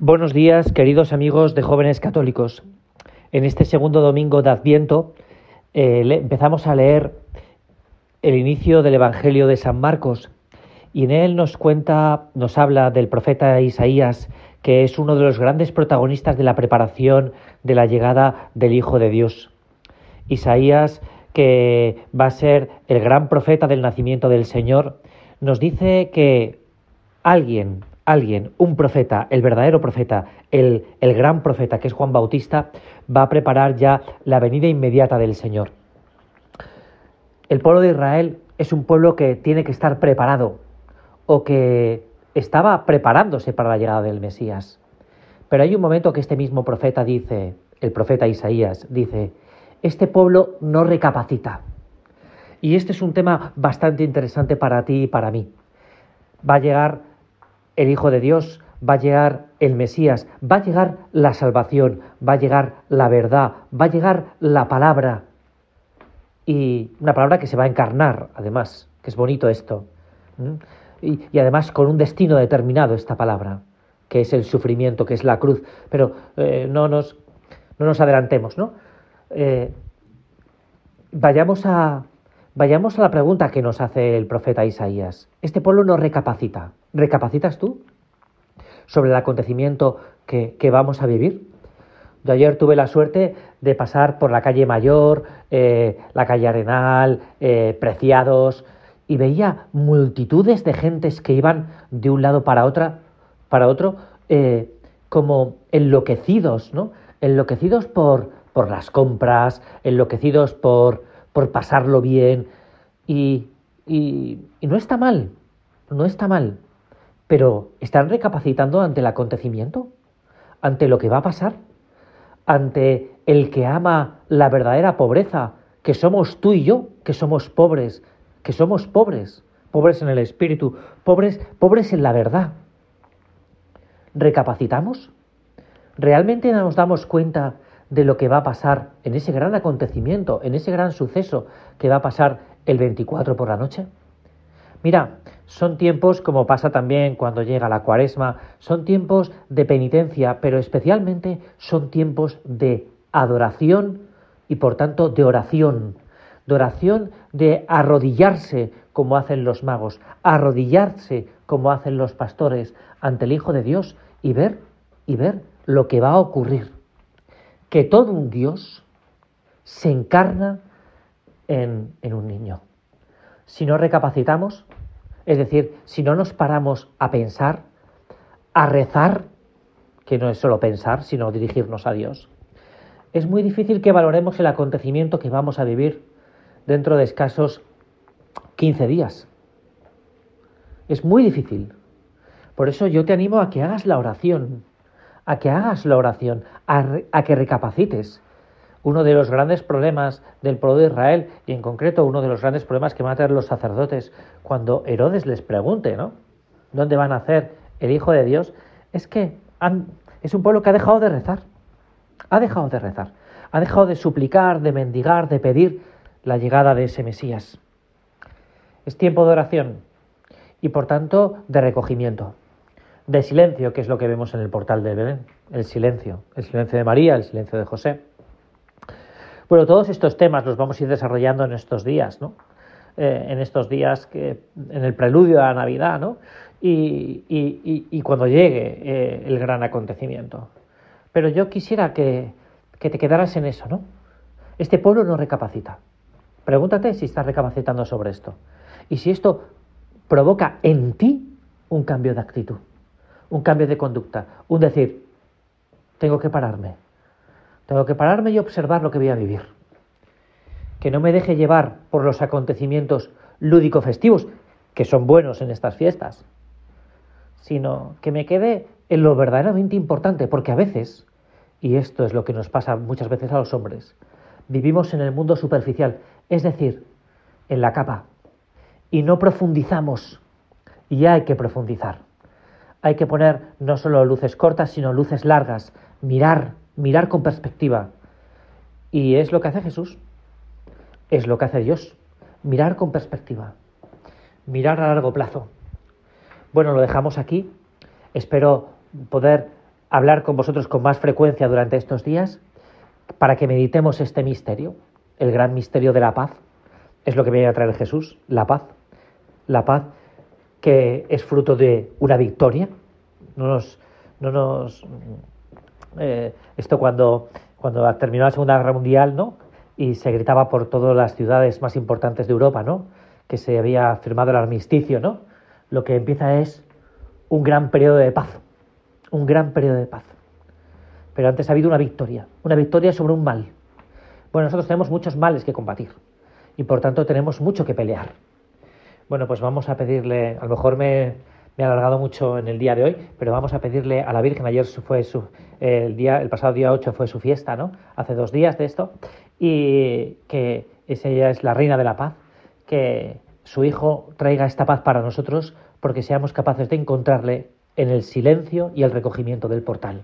Buenos días, queridos amigos de jóvenes católicos. En este segundo domingo de Adviento eh, empezamos a leer el inicio del Evangelio de San Marcos y en él nos cuenta, nos habla del profeta Isaías, que es uno de los grandes protagonistas de la preparación de la llegada del Hijo de Dios. Isaías, que va a ser el gran profeta del nacimiento del Señor, nos dice que alguien, alguien, un profeta, el verdadero profeta, el, el gran profeta que es Juan Bautista, va a preparar ya la venida inmediata del Señor. El pueblo de Israel es un pueblo que tiene que estar preparado o que estaba preparándose para la llegada del Mesías. Pero hay un momento que este mismo profeta dice, el profeta Isaías, dice, este pueblo no recapacita. Y este es un tema bastante interesante para ti y para mí. Va a llegar el Hijo de Dios, va a llegar el Mesías, va a llegar la salvación, va a llegar la verdad, va a llegar la palabra. Y una palabra que se va a encarnar, además, que es bonito esto. Y, además con un destino determinado esta palabra, que es el sufrimiento, que es la cruz. Pero eh, no, nos, no nos adelantemos, ¿no? Eh, vayamos a, Vayamos a la pregunta que nos hace el profeta Isaías. Este pueblo no recapacita. ¿Recapacitas tú sobre el acontecimiento que, vamos a vivir? Yo ayer tuve la suerte de pasar por la calle Mayor, eh, la calle Arenal, eh, Preciados, y veía multitudes de gentes que iban de un lado para, otra, para otro eh, como enloquecidos, ¿no? Enloquecidos por, las compras, enloquecidos por, pasarlo bien. Y, no está mal, no está mal, pero ¿están recapacitando ante el acontecimiento? ¿Ante lo que va a pasar? ¿Ante el que ama la verdadera pobreza, que somos tú y yo, que somos pobres, que somos pobres, pobres en el espíritu, pobres, pobres en la verdad? ¿Recapacitamos? ¿Realmente nos damos cuenta de lo que va a pasar en ese gran acontecimiento, en ese gran suceso que va a pasar el 24 por la noche? Mira, son tiempos, como pasa también cuando llega la cuaresma, son tiempos de penitencia, pero especialmente son tiempos de adoración y por tanto de oración, de oración de arrodillarse como hacen los magos, arrodillarse como hacen los pastores ante el Hijo de Dios y ver y ver lo que va a ocurrir. Que todo un Dios se encarna en, un niño. Si no recapacitamos, es decir, si no nos paramos a pensar, a rezar, que no es solo pensar, sino dirigirnos a Dios, es muy difícil que valoremos el acontecimiento que vamos a vivir dentro de escasos 15 días. Es muy difícil. Por eso yo te animo a que hagas la oración, a que hagas la oración, a, que recapacites. Uno de los grandes problemas del pueblo de Israel, y en concreto uno de los grandes problemas que van a tener los sacerdotes cuando Herodes les pregunte, ¿no? ¿Dónde van a nacer el Hijo de Dios? Es que es un pueblo que ha dejado de rezar. Ha dejado de rezar. Ha dejado de suplicar, de mendigar, de pedir la llegada de ese Mesías. Es tiempo de oración y por tanto de recogimiento de silencio, que es lo que vemos en el portal de Belén, el silencio, el silencio de María, el silencio de José. Bueno, todos estos temas los vamos a ir desarrollando en estos días, ¿no? Eh, en estos días, que, en el preludio de la Navidad, ¿no? Y, cuando llegue eh, el gran acontecimiento. Pero yo quisiera que, que te quedaras en eso, ¿no? Este pueblo no recapacita. Pregúntate si estás recapacitando sobre esto. Y si esto provoca en ti un cambio de actitud un cambio de conducta, un decir, tengo que pararme, tengo que pararme y observar lo que voy a vivir. Que no me deje llevar por los acontecimientos lúdico-festivos, que son buenos en estas fiestas, sino que me quede en lo verdaderamente importante, porque a veces, y esto es lo que nos pasa muchas veces a los hombres, vivimos en el mundo superficial, es decir, en la capa, y no profundizamos, y hay que profundizar hay que poner no solo luces cortas, sino luces largas, mirar, mirar con perspectiva. Y es lo que hace Jesús, es lo que hace Dios, mirar con perspectiva, mirar a largo plazo. Bueno, lo dejamos aquí. Espero poder hablar con vosotros con más frecuencia durante estos días para que meditemos este misterio, el gran misterio de la paz. Es lo que viene a traer Jesús, la paz. La paz que es fruto de una victoria. No nos. No nos eh, esto cuando, cuando terminó la Segunda Guerra Mundial, ¿no? Y se gritaba por todas las ciudades más importantes de Europa, ¿no? Que se había firmado el armisticio, ¿no? Lo que empieza es un gran periodo de paz. Un gran periodo de paz. Pero antes ha habido una victoria. Una victoria sobre un mal. Bueno, nosotros tenemos muchos males que combatir. Y por tanto tenemos mucho que pelear. Bueno, pues vamos a pedirle, a lo mejor me, me he alargado mucho en el día de hoy, pero vamos a pedirle a la Virgen, ayer fue su, el, día, el pasado día 8 fue su fiesta, ¿no? Hace dos días de esto, y que ella es la reina de la paz, que su Hijo traiga esta paz para nosotros, porque seamos capaces de encontrarle en el silencio y el recogimiento del portal.